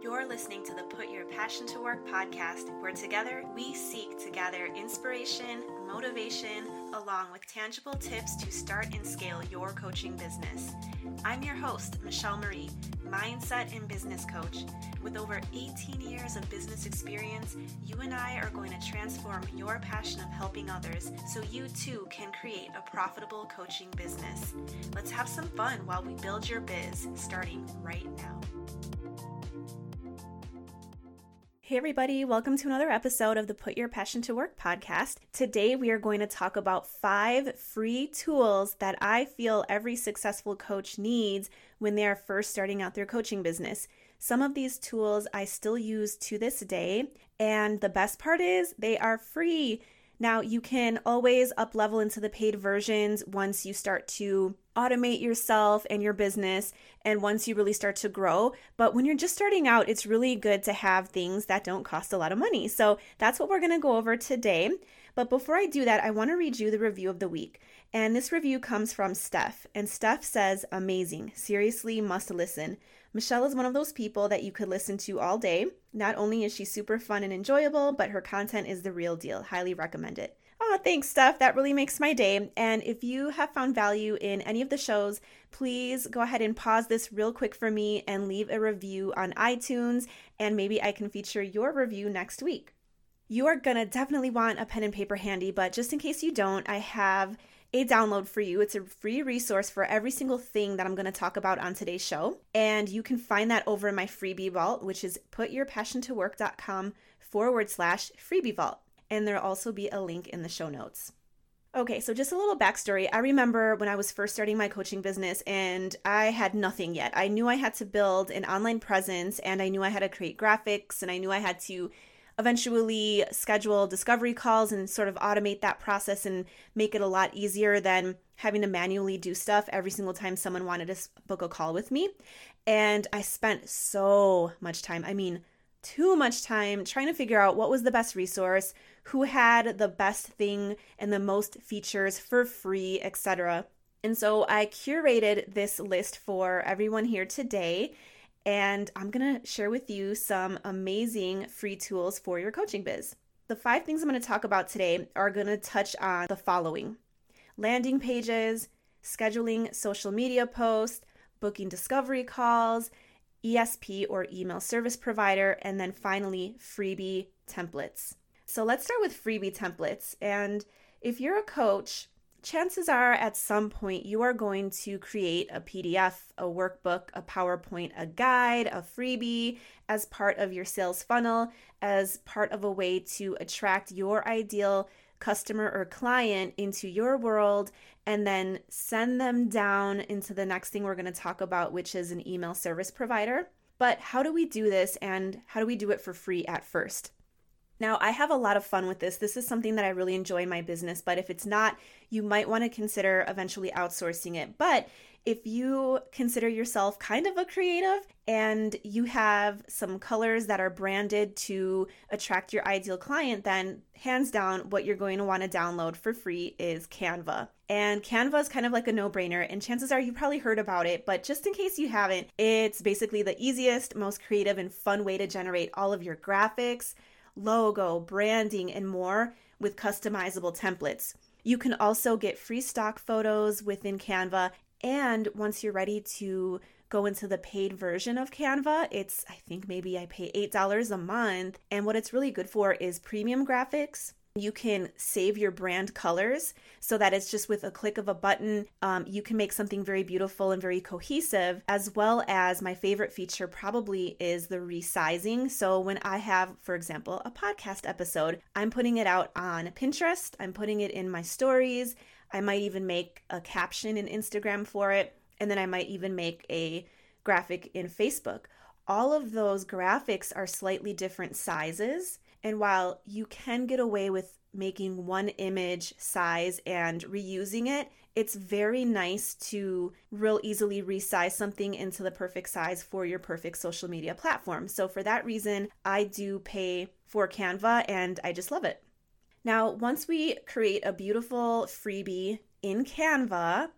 You're listening to the Put Your Passion to Work podcast, where together we seek to gather inspiration, motivation, along with tangible tips to start and scale your coaching business. I'm your host, Michelle Marie, mindset and business coach. With over 18 years of business experience, you and I are going to transform your passion of helping others so you too can create a profitable coaching business. Let's have some fun while we build your biz, starting right now. Hey, everybody, welcome to another episode of the Put Your Passion to Work podcast. Today, we are going to talk about five free tools that I feel every successful coach needs when they are first starting out their coaching business. Some of these tools I still use to this day, and the best part is they are free. Now, you can always up level into the paid versions once you start to automate yourself and your business and once you really start to grow. But when you're just starting out, it's really good to have things that don't cost a lot of money. So that's what we're to go over today. But before I do that, I want to read you the review of the week. And this review comes from Steph. And Steph says, Amazing. Seriously, must listen. Michelle is one of those people that you could listen to all day. Not only is she super fun and enjoyable, but her content is the real deal. Highly recommend it. Oh, thanks, Steph. That really makes my day. And if you have found value in any of the shows, please go ahead and pause this real quick for me and leave a review on iTunes, and maybe I can feature your review next week. You are gonna definitely want a pen and paper handy, but just in case you don't, I have a download for you. It's a free resource for every single thing that I'm going to talk about on today's show. And you can find that over in my freebie vault, which is putyourpassiontowork.com forward slash freebie vault. And there'll also be a link in the show notes. Okay, so just a little backstory. I remember when I was first starting my coaching business and I had nothing yet. I knew I had to build an online presence and I knew I had to create graphics and I knew I had to eventually schedule discovery calls and sort of automate that process and make it a lot easier than having to manually do stuff every single time someone wanted to book a call with me. And I spent so much time, I mean, too much time trying to figure out what was the best resource, who had the best thing and the most features for free, etc. And so I curated this list for everyone here today and I'm going to share with you some amazing free tools for your coaching biz. The five things I'm going to talk about today are going to touch on the following landing pages, scheduling social media posts, booking discovery calls, ESP or email service provider, and then finally, freebie templates. So let's start with freebie templates. And if you're a coach, chances are at some point you are going to create a PDF, a workbook, a PowerPoint, a guide, a freebie as part of your sales funnel, as part of a way to attract your ideal customer or client into your world and then send them down into the next thing we're going to talk about, which is an email service provider. But how do we do this and how do we do it for free at first? Now, I have a lot of fun with this. This is something that I really enjoy in my business, but if it's not, you might want to consider eventually outsourcing it. But if you consider yourself kind of a creative and you have some colors that are branded to attract your ideal client, then hands down, what you're going to want to download for free is Canva. And Canva is kind of like a no brainer, and chances are you probably heard about it, but just in case you haven't, it's basically the easiest, most creative, and fun way to generate all of your graphics logo, branding, and more with customizable templates. You can also get free stock photos within Canva. And once you're ready to go into the paid version of Canva, it's, I think maybe I pay $8 a month. And what it's really good for is premium graphics, you can save your brand colors so that it's just with a click of a button. Um, you can make something very beautiful and very cohesive, as well as my favorite feature probably is the resizing. So when I have, for example, a podcast episode, I'm putting it out on Pinterest, I'm putting it in my stories. I might even make a caption in Instagram for it, and then I might even make a graphic in Facebook. All of those graphics are slightly different sizes and while you can get away with making one image size and reusing it, it's very nice to real easily resize something into the perfect size for your perfect social media platform. So for that reason, I do pay for Canva and I just love it. Now, once we create a beautiful freebie in Canva,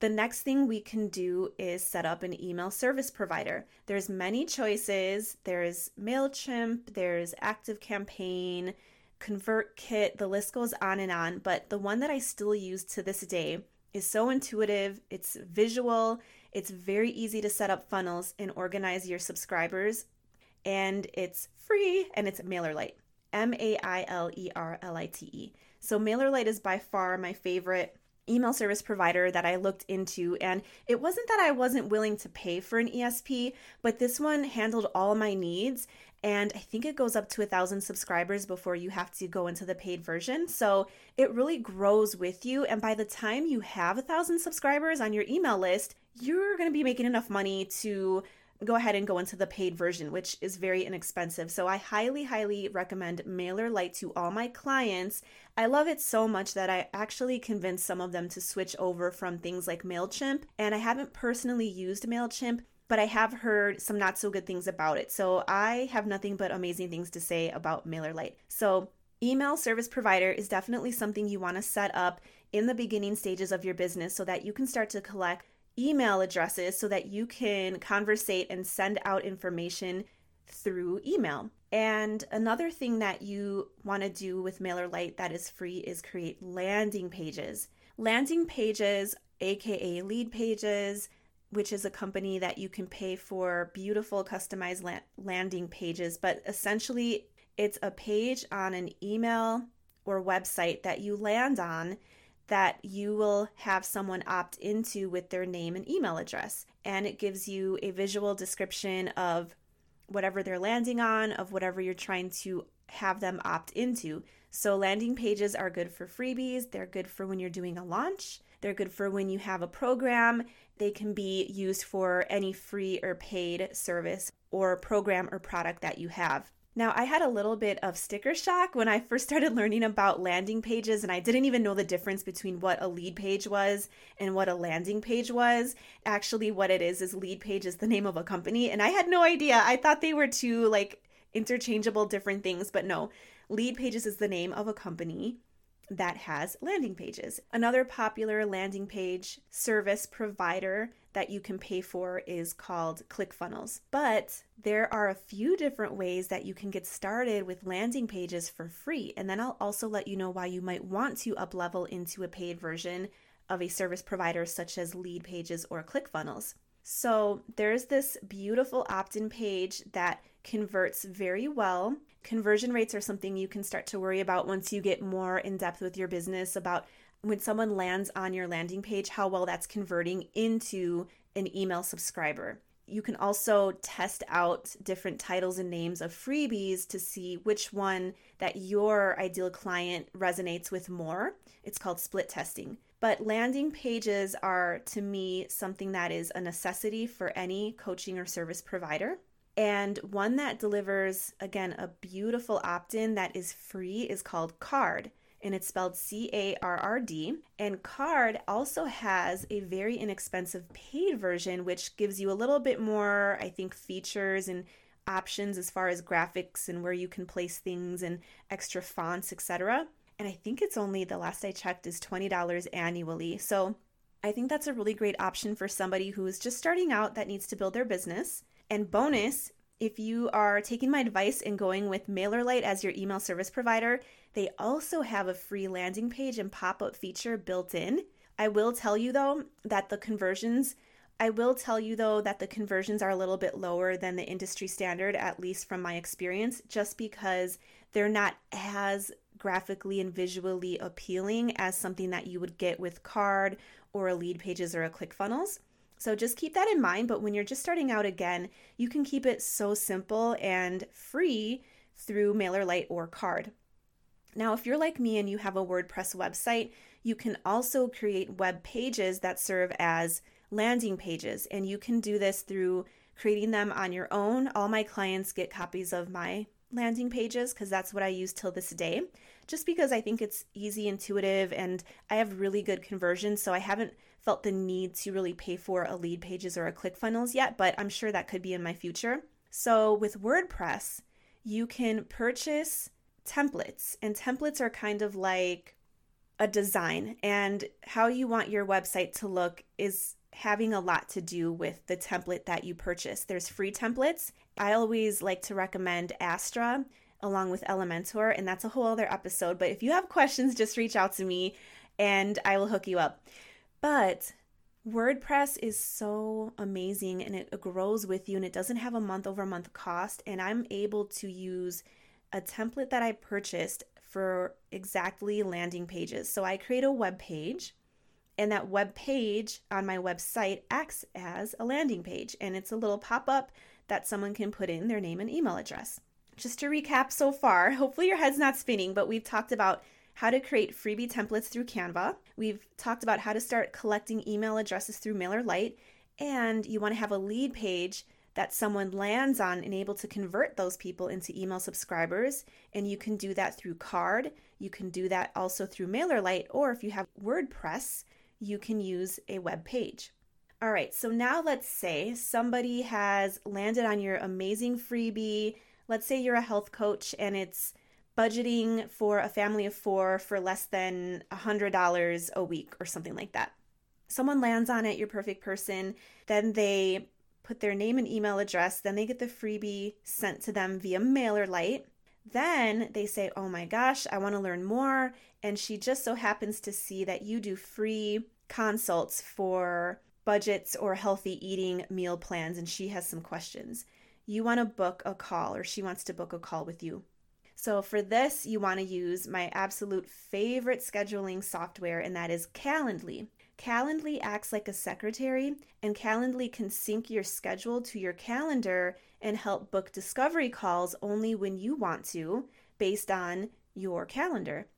The next thing we can do is set up an email service provider. There's many choices. There's Mailchimp, there's ActiveCampaign, ConvertKit, the list goes on and on, but the one that I still use to this day is so intuitive, it's visual, it's very easy to set up funnels and organize your subscribers, and it's free and it's MailerLite. M A I L E R L I T E. So MailerLite is by far my favorite email service provider that I looked into. And it wasn't that I wasn't willing to pay for an ESP, but this one handled all my needs. And I think it goes up to a thousand subscribers before you have to go into the paid version. So it really grows with you. And by the time you have a thousand subscribers on your email list, you're going to be making enough money to go ahead and go into the paid version, which is very inexpensive. So I highly, highly recommend MailerLite to all my clients. I love it so much that I actually convinced some of them to switch over from things like MailChimp. And I haven't personally used MailChimp, but I have heard some not so good things about it. So I have nothing but amazing things to say about MailerLite. So email service provider is definitely something you want to set up in the beginning stages of your business so that you can start to collect email addresses so that you can conversate and send out information through email. And another thing that you want to do with MailerLite that is free is create landing pages. Landing pages, aka lead pages, which is a company that you can pay for beautiful customized la- landing pages, but essentially it's a page on an email or website that you land on that you will have someone opt into with their name and email address. And it gives you a visual description of whatever they're landing on, of whatever you're trying to have them opt into. So, landing pages are good for freebies, they're good for when you're doing a launch, they're good for when you have a program, they can be used for any free or paid service or program or product that you have. Now, I had a little bit of sticker shock when I first started learning about landing pages, and I didn't even know the difference between what a lead page was and what a landing page was. Actually, what it is is lead page is the name of a company, and I had no idea. I thought they were two like interchangeable different things, but no. Lead pages is the name of a company that has landing pages. Another popular landing page service provider that you can pay for is called ClickFunnels. But there are a few different ways that you can get started with landing pages for free. And then I'll also let you know why you might want to uplevel into a paid version of a service provider such as Lead Pages or ClickFunnels. So there's this beautiful opt in page that converts very well. Conversion rates are something you can start to worry about once you get more in depth with your business about when someone lands on your landing page, how well that's converting into an email subscriber. You can also test out different titles and names of freebies to see which one that your ideal client resonates with more. It's called split testing. But landing pages are, to me, something that is a necessity for any coaching or service provider. And one that delivers, again, a beautiful opt in that is free is called Carrd. and it's spelled C A R R D. And Carrd also has a very inexpensive paid version, which gives you a little bit more, I think, features and options as far as graphics and where you can place things and extra fonts, etc. And I think it's only the last I checked is $20 annually. So I think that's a really great option for somebody who is just starting out that needs to build their business. And bonus, if you are taking my advice and going with MailerLite as your email service provider, they also have a free landing page and pop up feature built in. I will tell you though that the conversions I will tell you though that the conversions are a little bit lower than the industry standard, at least from my experience, just because they're not as graphically and visually appealing as something that you would get with Carrd or a lead pages or a ClickFunnels. So just keep that in mind. But when you're just starting out again, you can keep it so simple and free through MailerLite or Carrd. Now, if you're like me and you have a WordPress website, you can also create web pages that serve as landing pages. And you can do this through creating them on your own. All my clients get copies of my landing pages because that's what I use till this day, just because I think it's easy, intuitive, and I have really good conversions. So I haven't felt the need to really pay for a lead pages or a ClickFunnels yet, but I'm sure that could be in my future. So with WordPress, you can purchase templates, and templates are kind of like a design and how you want your website to look is having a lot to do with the template that you purchase. There's free templates. I always like to recommend Astra along with Elementor, and that's a whole other episode. But if you have questions, just reach out to me and I will hook you up. But WordPress is so amazing and it grows with you and it doesn't have a month over month cost. And I'm able to use a template that I purchased for exactly landing pages. So I create a web page and that web page on my website acts as a landing page and it's a little pop up that someone can put in their name and email address. Just to recap so far, hopefully your head's not spinning, but we've talked about how to create freebie templates through Canva. We've talked about how to start collecting email addresses through MailerLite, and you want to have a lead page that someone lands on and able to convert those people into email subscribers. And you can do that through Carrd. You can do that also through MailerLite, or if you have WordPress, you can use a web page. All right, so now let's say somebody has landed on your amazing freebie. Let's say you're a health coach and it's budgeting for a family of four for less than $100 a week or something like that. Someone lands on it, your perfect person, then they put their name and email address, then they get the freebie sent to them via MailerLite. Then they say, Oh my gosh, I want to learn more. And she just so happens to see that you do free consults for budgets or healthy eating meal plans, and she has some questions. You want to book a call, or she wants to book a call with you. So for this, you want to use my absolute favorite scheduling software, and that is Calendly. Calendly acts like a secretary, and Calendly can sync your schedule to your calendar and help book discovery calls only when you want to, based on your calendar.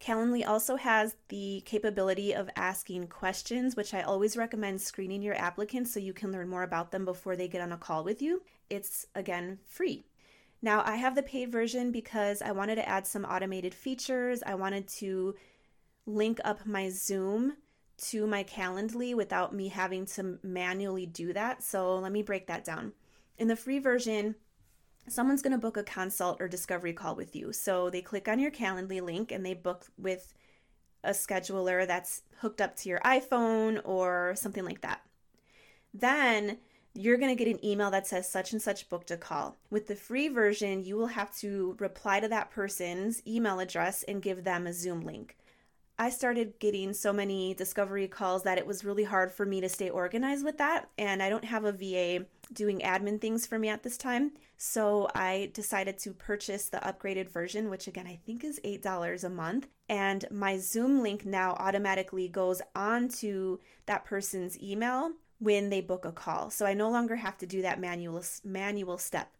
Calendly also has the capability of asking questions, which I always recommend screening your applicants so you can learn more about them before they get on a call with you. It's again free. Now, I have the paid version because I wanted to add some automated features. I wanted to link up my Zoom to my Calendly without me having to manually do that. So, let me break that down. In the free version, someone's going to book a consult or discovery call with you. So, they click on your Calendly link and they book with a scheduler that's hooked up to your iPhone or something like that. Then you're going to get an email that says such and such booked a call. With the free version, you will have to reply to that person's email address and give them a Zoom link. I started getting so many discovery calls that it was really hard for me to stay organized with that. And I don't have a VA doing admin things for me at this time. So I decided to purchase the upgraded version, which again I think is $8 a month. And my Zoom link now automatically goes onto that person's email when they book a call. So I no longer have to do that manual manual step.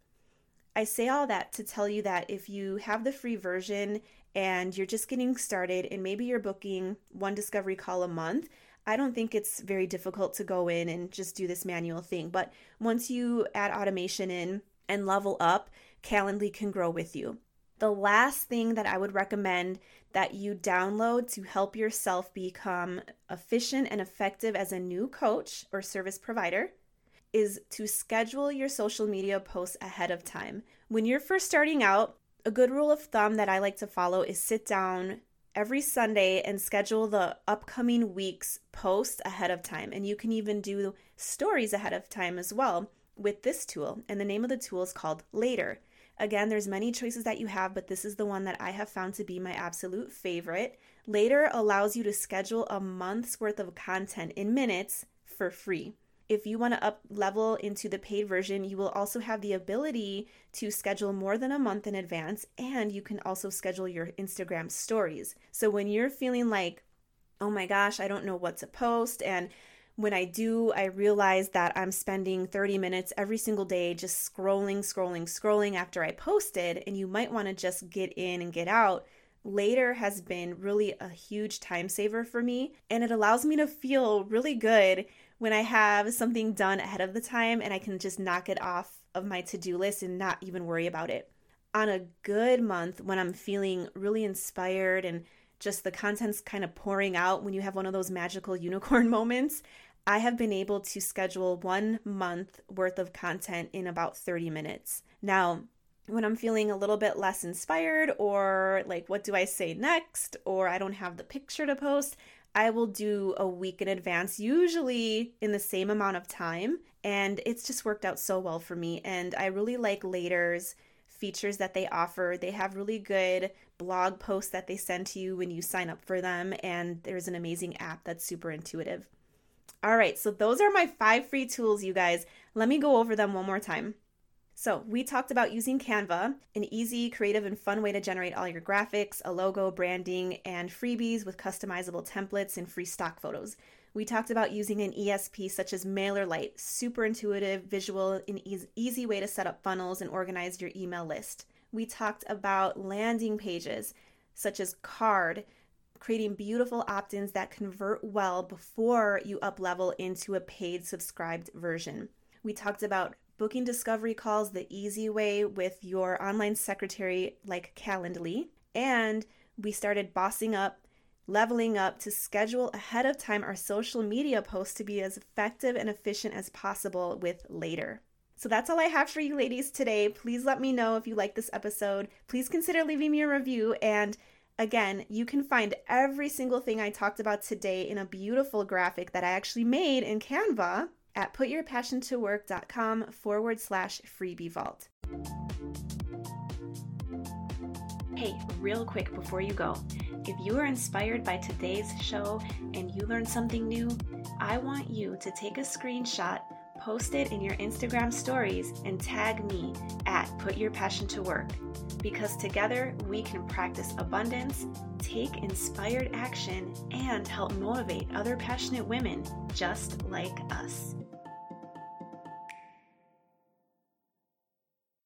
I say all that to tell you that if you have the free version and you're just getting started and maybe you're booking one discovery call a month, I don't think it's very difficult to go in and just do this manual thing. But once you add automation in and level up, Calendly can grow with you. The last thing that I would recommend that you download to help yourself become efficient and effective as a new coach or service provider is to schedule your social media posts ahead of time. When you're first starting out, a good rule of thumb that I like to follow is sit down every Sunday and schedule the upcoming week's post ahead of time. And you can even do stories ahead of time as well with this tool. And the name of the tool is called Later. Again, there's many choices that you have, but this is the one that I have found to be my absolute favorite. Later allows you to schedule a month's worth of content in minutes for free. If you want to up level into the paid version, you will also have the ability to schedule more than a month in advance, and you can also schedule your Instagram stories. So when you're feeling like, oh my gosh, I don't know what to post, and when I do, I realize that I'm spending 30 minutes every single day just scrolling, scrolling, scrolling after I posted, and you might want to just get in and get out. Later has been really a huge time saver for me, and it allows me to feel really good when I have something done ahead of the time and I can just knock it off of my to do list and not even worry about it. On a good month, when I'm feeling really inspired and just the content's kind of pouring out when you have one of those magical unicorn moments, I have been able to schedule one month worth of content in about 30 minutes. Now, when I'm feeling a little bit less inspired, or like, what do I say next, or I don't have the picture to post, I will do a week in advance, usually in the same amount of time. And it's just worked out so well for me. And I really like Later's features that they offer. They have really good blog posts that they send to you when you sign up for them. And there's an amazing app that's super intuitive. All right, so those are my five free tools, you guys. Let me go over them one more time. So, we talked about using Canva, an easy, creative, and fun way to generate all your graphics, a logo, branding, and freebies with customizable templates and free stock photos. We talked about using an ESP such as MailerLite, super intuitive, visual, and easy way to set up funnels and organize your email list. We talked about landing pages such as Carrd, creating beautiful opt ins that convert well before you up level into a paid subscribed version. We talked about booking discovery calls the easy way with your online secretary like Calendly. And we started bossing up, leveling up to schedule ahead of time our social media posts to be as effective and efficient as possible with Later. So that's all I have for you ladies today. Please let me know if you like this episode. Please consider leaving me a review. And again, you can find every single thing I talked about today in a beautiful graphic that I actually made in Canva at putyourpassiontowork.com forward slash freebie vault. Hey, real quick before you go, if you are inspired by today's show and you learned something new, I want you to take a screenshot, post it in your Instagram stories, and tag me at Put Your Passion to Work. Because together we can practice abundance, take inspired action, and help motivate other passionate women just like us.